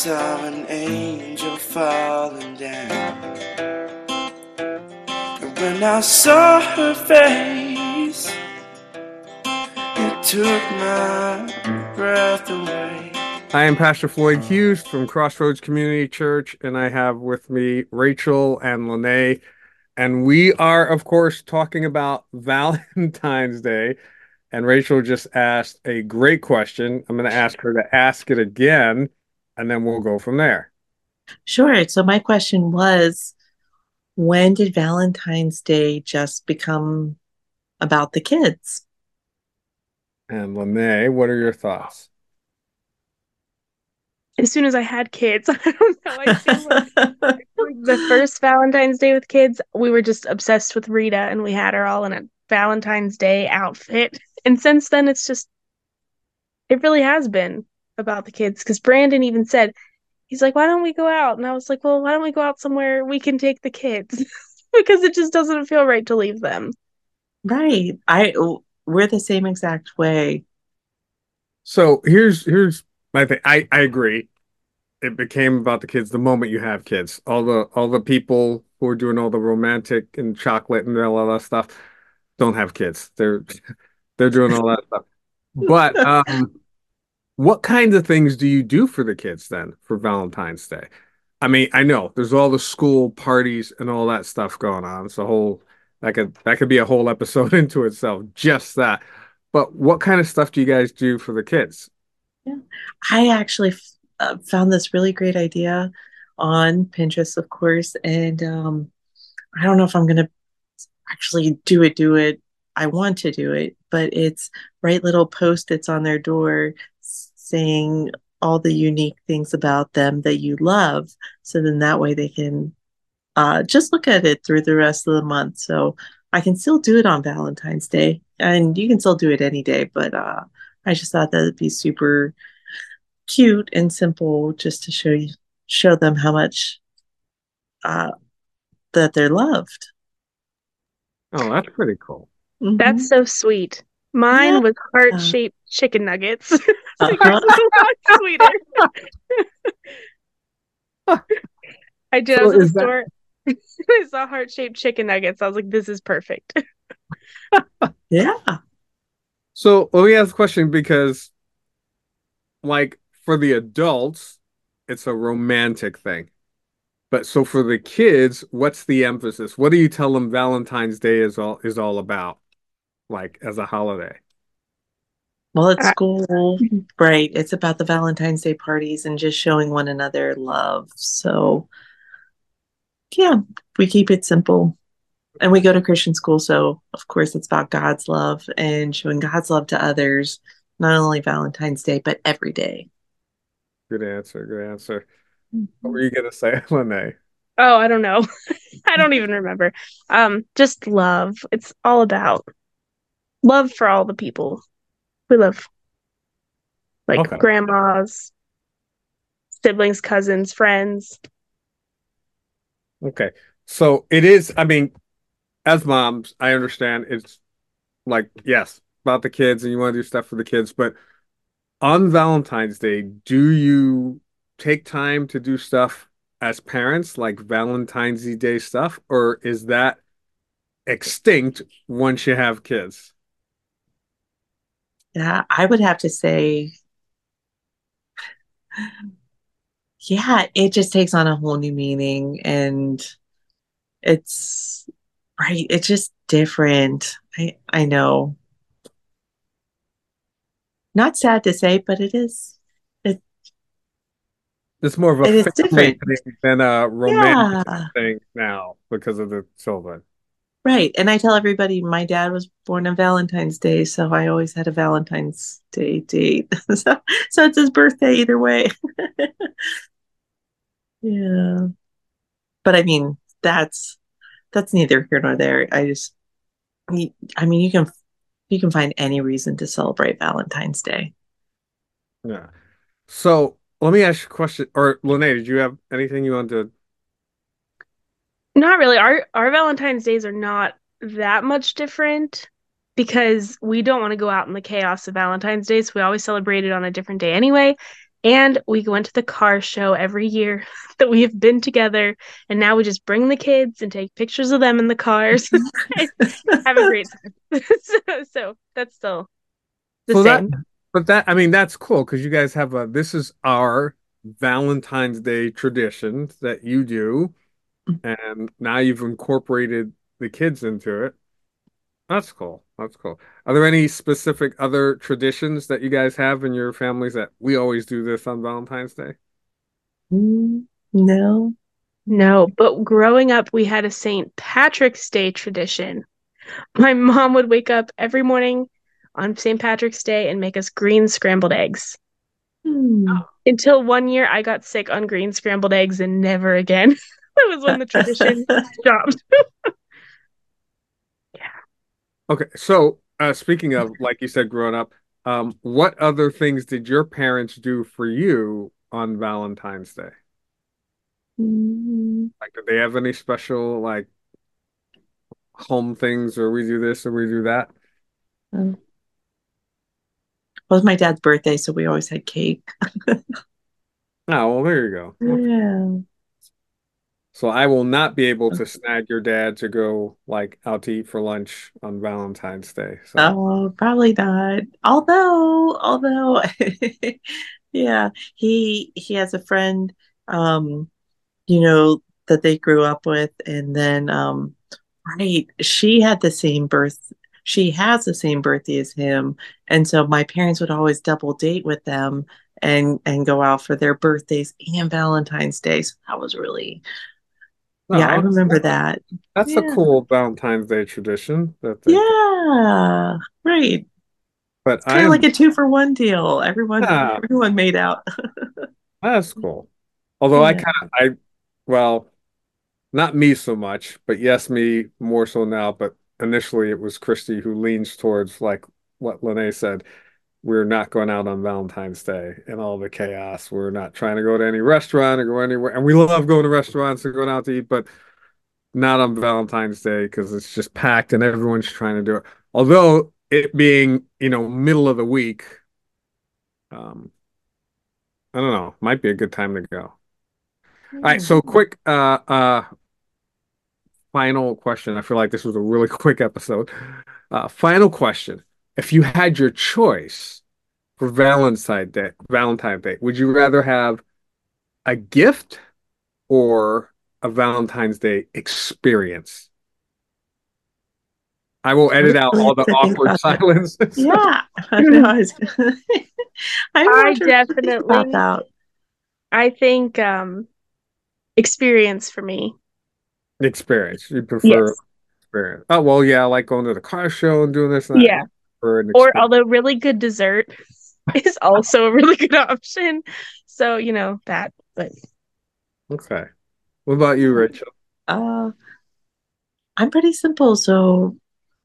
I saw an angel falling down. And when I saw her face, it took my breath away. I am Pastor Floyd Hughes from Crossroads Community Church, and I have with me Rachel and Lene. And we are, of course, talking about Valentine's Day. And Rachel just asked a great question. I'm going to ask her to ask it again and then we'll go from there. Sure. So my question was when did Valentine's Day just become about the kids? And Lene, what are your thoughts? As soon as I had kids, I don't know. I feel like the first Valentine's Day with kids, we were just obsessed with Rita and we had her all in a Valentine's Day outfit. And since then, it's just, it really has been about the kids because Brandon even said, he's like, why don't we go out? And I was like, well, why don't we go out somewhere we can take the kids? because it just doesn't feel right to leave them. Right. I we're the same exact way. So here's here's my thing. I I agree. It became about the kids the moment you have kids. All the all the people who are doing all the romantic and chocolate and all that stuff don't have kids. They're they're doing all that stuff. But um what kinds of things do you do for the kids then for Valentine's Day? I mean, I know there's all the school parties and all that stuff going on. It's a whole that could that could be a whole episode into itself, just that. But what kind of stuff do you guys do for the kids? Yeah. I actually uh, found this really great idea on Pinterest, of course, and um, I don't know if I'm gonna actually do it. Do it. I want to do it, but it's write little post-its on their door saying all the unique things about them that you love. So then that way they can uh, just look at it through the rest of the month. So I can still do it on Valentine's Day, and you can still do it any day. But uh, I just thought that would be super cute and simple, just to show you, show them how much uh, that they're loved. Oh, that's pretty cool. Mm-hmm. That's so sweet. Mine yeah. was heart shaped chicken nuggets. uh-huh. sweeter. I did. So I was in the store. That... I saw heart shaped chicken nuggets. I was like, "This is perfect." yeah. So let me ask a question because, like, for the adults, it's a romantic thing. But so for the kids, what's the emphasis? What do you tell them Valentine's Day is all is all about? Like as a holiday? Well, at school, right? It's about the Valentine's Day parties and just showing one another love. So, yeah, we keep it simple. And we go to Christian school. So, of course, it's about God's love and showing God's love to others, not only Valentine's Day, but every day. Good answer. Good answer. Mm-hmm. What were you going to say, Lene? Oh, I don't know. I don't even remember. Um, just love. It's all about love for all the people. We love like okay. grandmas siblings cousins friends. Okay. So it is i mean as moms i understand it's like yes about the kids and you want to do stuff for the kids but on valentine's day do you take time to do stuff as parents like valentine's day stuff or is that extinct once you have kids yeah, I would have to say, yeah, it just takes on a whole new meaning and it's right, it's just different. I I know. Not sad to say, but it is it it's more of a it is different. than a romantic yeah. thing now because of the children. Right. And I tell everybody my dad was born on Valentine's Day, so I always had a Valentine's Day date. so, so it's his birthday either way. yeah. But I mean, that's that's neither here nor there. I just I mean, you can you can find any reason to celebrate Valentine's Day. Yeah. So, let me ask you a question or Lene, did you have anything you wanted to not really. Our our Valentine's days are not that much different because we don't want to go out in the chaos of Valentine's Day. So we always celebrate it on a different day anyway. And we went to the car show every year that we have been together. And now we just bring the kids and take pictures of them in the cars. Have a great time. so, so that's still the that- same. But that, I mean, that's cool because you guys have a, this is our Valentine's Day tradition that you do. And now you've incorporated the kids into it. That's cool. That's cool. Are there any specific other traditions that you guys have in your families that we always do this on Valentine's Day? Mm, no. No, but growing up, we had a St. Patrick's Day tradition. My mom would wake up every morning on St. Patrick's Day and make us green scrambled eggs. Hmm. Until one year, I got sick on green scrambled eggs and never again. that was when the tradition stopped. Yeah. Okay, so uh, speaking of, like you said, growing up, um, what other things did your parents do for you on Valentine's Day? Mm, Like, did they have any special like home things, or we do this or we do that? It was my dad's birthday, so we always had cake. Oh, well, there you go. Yeah. So I will not be able to snag your dad to go like out to eat for lunch on Valentine's Day. So Oh, probably not. Although, although, yeah, he he has a friend, um, you know, that they grew up with, and then, um, right, she had the same birth. She has the same birthday as him, and so my parents would always double date with them and and go out for their birthdays and Valentine's Day. So that was really, yeah, I Oh, remember that. That's Yeah. a cool Valentine's Day tradition. That Yeah, right. but kind of like a two for one deal. Everyone, Yeah. everyone made out. That's cool. Although I kind of, I, well, not me so much, but yes, me more so now. But initially it was Christy who leans towards like what Lene said. We're not going out on Valentine's Day and all the chaos. We're not trying to go to any restaurant or go anywhere. And we love going to restaurants and going out to eat, but not on Valentine's Day because it's just packed and everyone's trying to do it. Although it being, you know, middle of the week, um, I don't know, might be a good time to go. All right, so quick uh uh final question. I feel like this was a really quick episode. Uh final question. If you had your choice for Valentine's Day, Valentine's Day, would you rather have a gift or a Valentine's Day experience? I will edit out all the Really have to think awkward about that. silences. Yeah, I know. I, was, I, I think definitely- that. I think um experience for me. Experience. You prefer Yes. experience. Oh, well, yeah, I like going to the car show and doing this and that. Yeah. For an Or experience. although really good dessert is also a really good option. So, you know, that, but Okay. What about you, Rachel? Uh, I'm pretty simple, so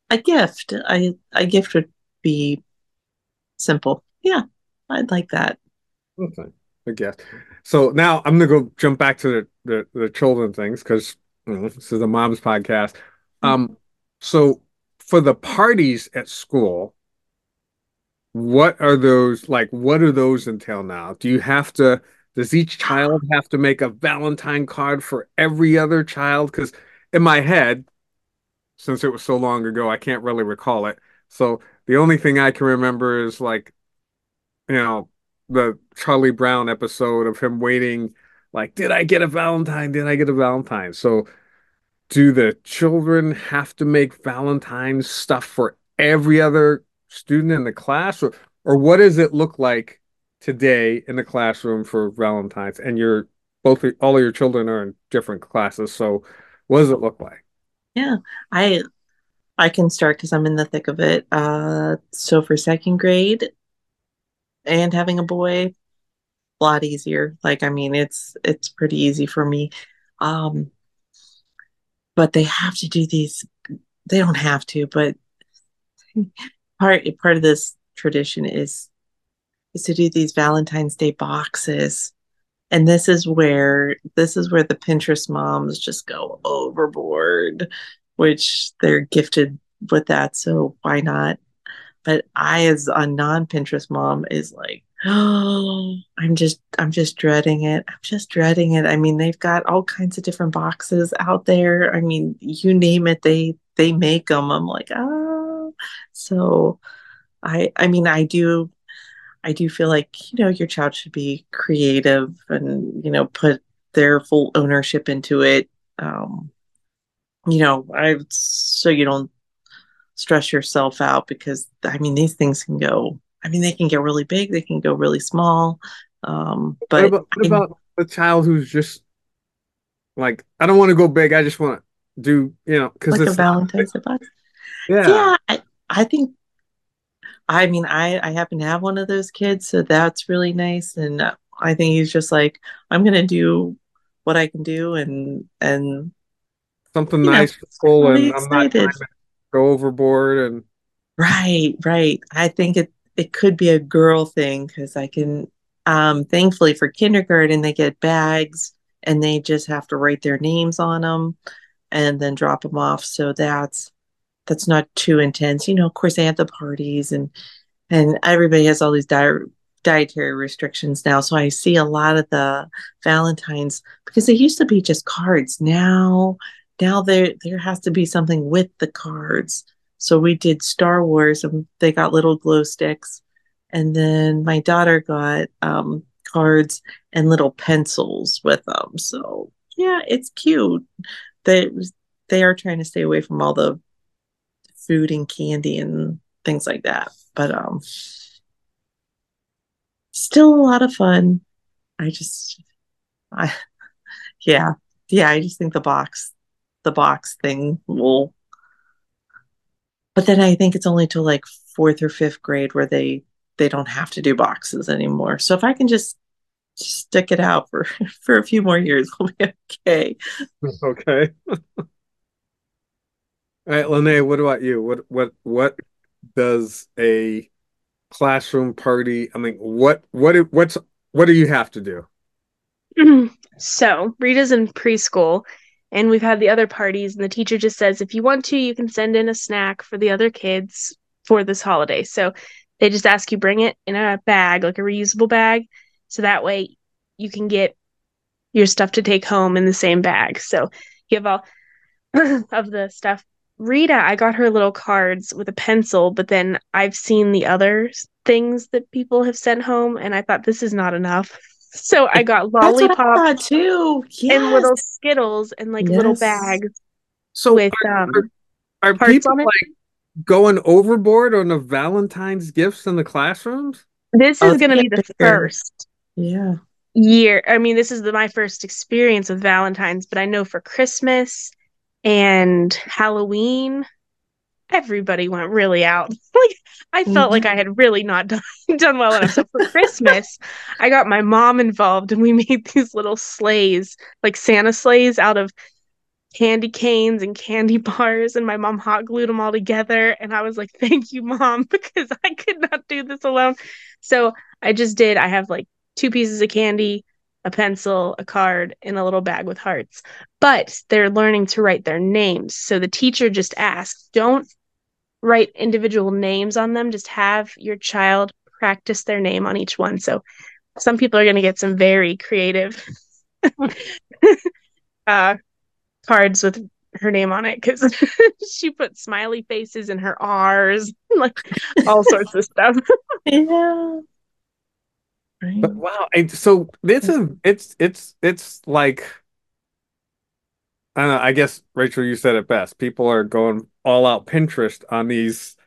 a gift. I a gift would be simple. Yeah, I'd like that. Okay. a gift. So now I'm gonna go jump back to the the, the children things because you know, this is a mom's podcast. Um, so for the parties at school, what are those like? What do those entail now? Do you have to? Does each child have to make a Valentine card for every other child? Because in my head, since it was so long ago, I can't really recall it. So the only thing I can remember is like, you know, the Charlie Brown episode of him waiting, like, did I get a Valentine? Did I get a Valentine? So do the children have to make Valentine stuff for every other student in the class? Or or what does it look like today in the classroom for Valentine's? And your both all of your children are in different classes. So what does it look like? Yeah, I I can start because I'm in the thick of it. Uh, so for second grade and having a boy, a lot easier. Like, I mean, it's it's pretty easy for me. Um, but they have to do these. They don't have to, but part part of this tradition is is to do these Valentine's Day boxes. And this is where this is where the Pinterest moms just go overboard, which they're gifted with that, so why not? But I, as a non-Pinterest mom, is like, Oh, I'm just I'm just dreading it. I'm just dreading it. I mean, they've got all kinds of different boxes out there. I mean, you name it, they they make them. I'm like, ah. So I I mean, I do I do feel like, you know, your child should be creative and, you know, put their full ownership into it. Um, you know, I so you don't stress yourself out because I mean these things can go I mean, they can get really big, they can go really small. Um, but what about, what about the child who's just like, I don't want to go big, I just want to do, you know, because like it's a Valentine's Day box. Yeah. Yeah, I, I think. I mean, I I happen to have one of those kids, so that's really nice. And I think he's just like, I'm gonna do what I can do, and and something know, nice, full, really and I'm not go overboard. And right, right. I think it it could be a girl thing because I can. Um, thankfully for kindergarten, they get bags and they just have to write their names on them and then drop them off. So that's that's not too intense. You know, of course they have the parties and and everybody has all these di- dietary restrictions now. So I see a lot of the Valentines because they used to be just cards. Now now there there has to be something with the cards. So we did Star Wars and they got little glow sticks. And then my daughter got um, cards and little pencils with them. So yeah, it's cute. They they are trying to stay away from all the food and candy and things like that. But um still a lot of fun. I just I yeah. Yeah, I just think the box the box thing will but then I think it's only till like fourth or fifth grade where they they don't have to do boxes anymore. So if I can just stick it out for for a few more years, we'll be okay. okay. All right, Lene, what about you? What what what does a classroom party? I mean, what what what's what do you have to do? so Rita's in preschool and we've had the other parties and the teacher just says if you want to you can send in a snack for the other kids for this holiday. So they just ask you bring it in a bag like a reusable bag so that way you can get your stuff to take home in the same bag. So you have all of the stuff. Rita i got her little cards with a pencil but then i've seen the other things that people have sent home and i thought this is not enough so I got lollipops too. Yes. and little Skittles and like yes. little bags. So with are, um, are, are people like going overboard on the Valentine's gifts in the classrooms? This is oh, going to be the first. Yeah. Year. I mean, this is the, my first experience with Valentine's, but I know for Christmas and Halloween, everybody went really out. like I felt mm-hmm. like I had really not done done well enough. So for Christmas, I got my mom involved and we made these little sleighs, like Santa sleighs out of candy canes and candy bars and my mom hot glued them all together and I was like, "Thank you, mom, because I could not do this alone." So, I just did I have like two pieces of candy, a pencil, a card, and a little bag with hearts. But they're learning to write their names. So the teacher just asked, don't write individual names on them, just have your child practice their name on each one. So some people are going to get some very creative uh, cards with her name on it because she put smiley faces in her R's, like all sorts of stuff. yeah. But wow, so it's a it's it's it's like I don't know, I guess Rachel, you said it best. People are going all out Pinterest on these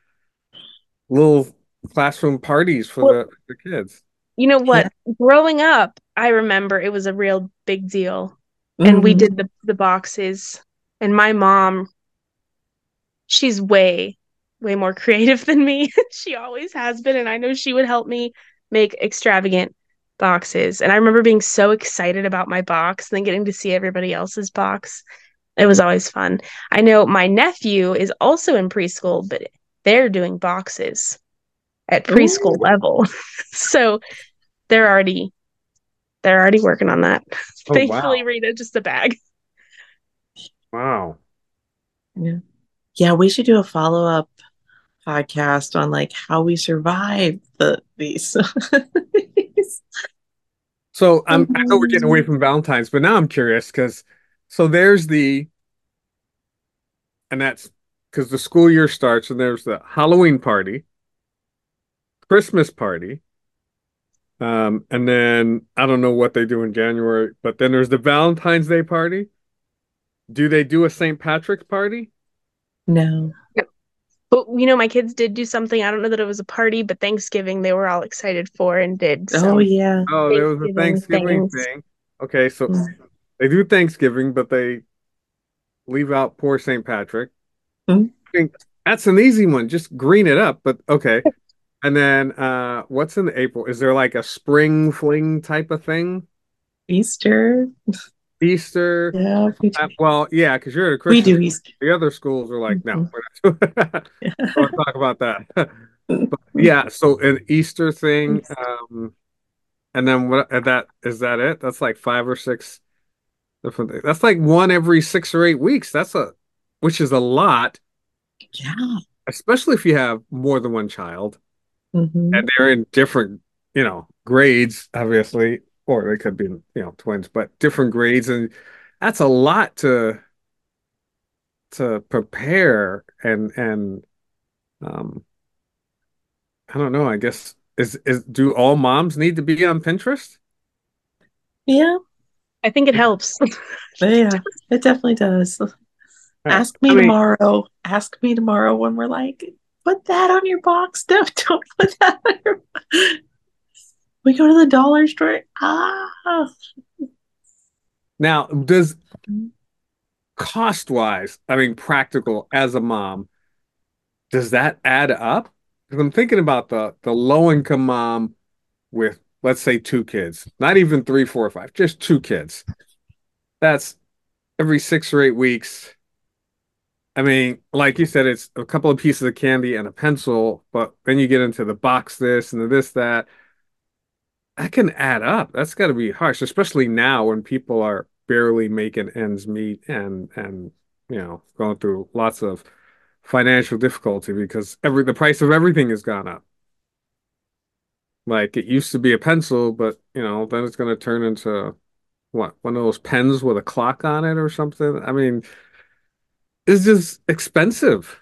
little classroom parties for well, the, the kids. You know what? Yeah. Growing up, I remember it was a real big deal. Mm-hmm. And we mm-hmm. did the the boxes and my mom she's way way more creative than me. she always has been and I know she would help me make extravagant boxes. And I remember being so excited about my box and then getting to see everybody else's box. It was always fun. I know my nephew is also in preschool, but they're doing boxes at preschool Ooh. level. so they're already they're already working on that. Oh, Thankfully, wow. Rita just a bag. Wow. Yeah. Yeah, we should do a follow-up podcast on like how we survive the these. So I'm, I know we're getting away from Valentine's, but now I'm curious because so there's the, and that's because the school year starts and there's the Halloween party, Christmas party, um, and then I don't know what they do in January, but then there's the Valentine's Day party. Do they do a St. Patrick's party? no. But you know, my kids did do something. I don't know that it was a party, but Thanksgiving they were all excited for and did. So. Oh yeah. Oh, there was a Thanksgiving Thanksgiving things. thing. Okay, so Mm. they do Thanksgiving, but they leave out poor St. Patrick. Mm. I think that's an easy one. Just green it up, but okay. And then uh what's in April? Is there like a spring fling type of thing? Easter. Easter? Yeah, we Uh, well, yeah, because you're at a we do Easter. The other schools are like, no, Mhm. we're not doing that. Don't talk about that. But yeah, so an Easter thing, um, and then what? and That is that it? That's like five or six different things. That's like one every six or eight weeks. That's a, which is a lot, Yeah. especially if you have more than one child Mhm. and they're in different, you know, grades, obviously, or they could be, you know, twins, but different grades, and that's a lot to to prepare and and um I don't know, I guess is is do all moms need to be on Pinterest? Yeah. I think it helps. Yeah. It definitely does. Ask me I mean- tomorrow. Ask me tomorrow when we're like, put that on your box. No, don't put that on your We go to the dollar store. Ah. Now, does cost wise, I mean, practical as a mom, does that add up? Because I'm thinking about the the low income mom with let's say two kids, not even three, four, or five, just two kids. That's every six or eight weeks. I mean, like you said, it's a couple of pieces of candy and a pencil, but then you get into the box this and the this that. That can add up. That's got to be harsh, especially now when people are barely making ends meet and and you know going through lots of financial difficulty because every the price of everything has gone up. Like it used to be a pencil, but you know, then it's going to turn into what, one of those pens with a clock on it or something. I mean, it's just expensive.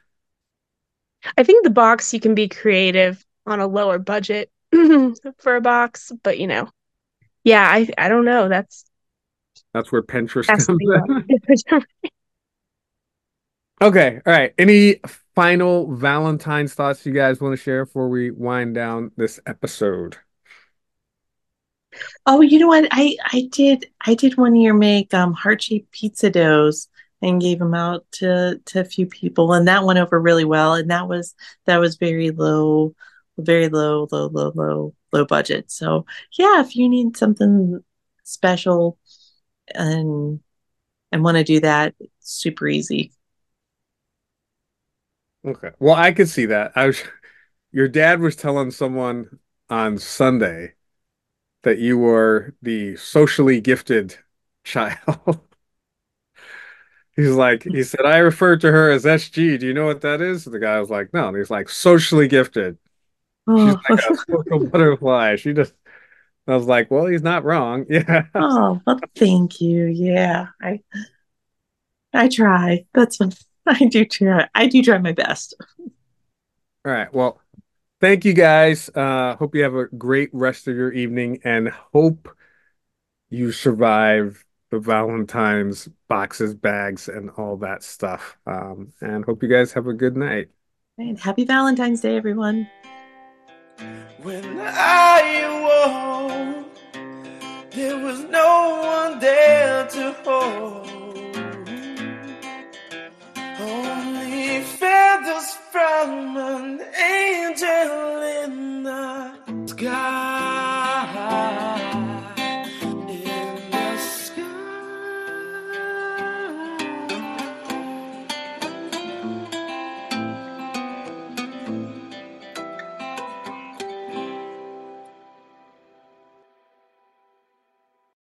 I think the box you can be creative on a lower budget for a box, but you know, yeah, I I don't know. That's That's where Pinterest has to comes in. Okay, all right. Any final Valentine's thoughts you guys want to share before we wind down this episode? Oh, you know what? I I did I did one year make um heart-shaped pizza doughs and gave them out to to a few people and that went over really well and that was that was very low very low low low low low budget. So, yeah, if you need something special and and want to do that, super easy. Okay. Well, I could see that. I was, your dad was telling someone on Sunday that you were the socially gifted child. He's like, he said, I referred to her as SG. Do you know what that is? The guy was like, no. And he's like, socially gifted. She's Oh, like a social butterfly. She just, I was like, well, he's not wrong. Yeah. oh, well, thank you. Yeah, I I try. That's what I do try. I do try my best. All right. Well, thank you guys. Uh, hope you have a great rest of your evening and hope you survive the Valentine's boxes, bags, and all that stuff. Um, and hope you guys have a good night. And happy Valentine's Day, everyone. I awoke. There was no one there to hold. Only feathers from an angel in the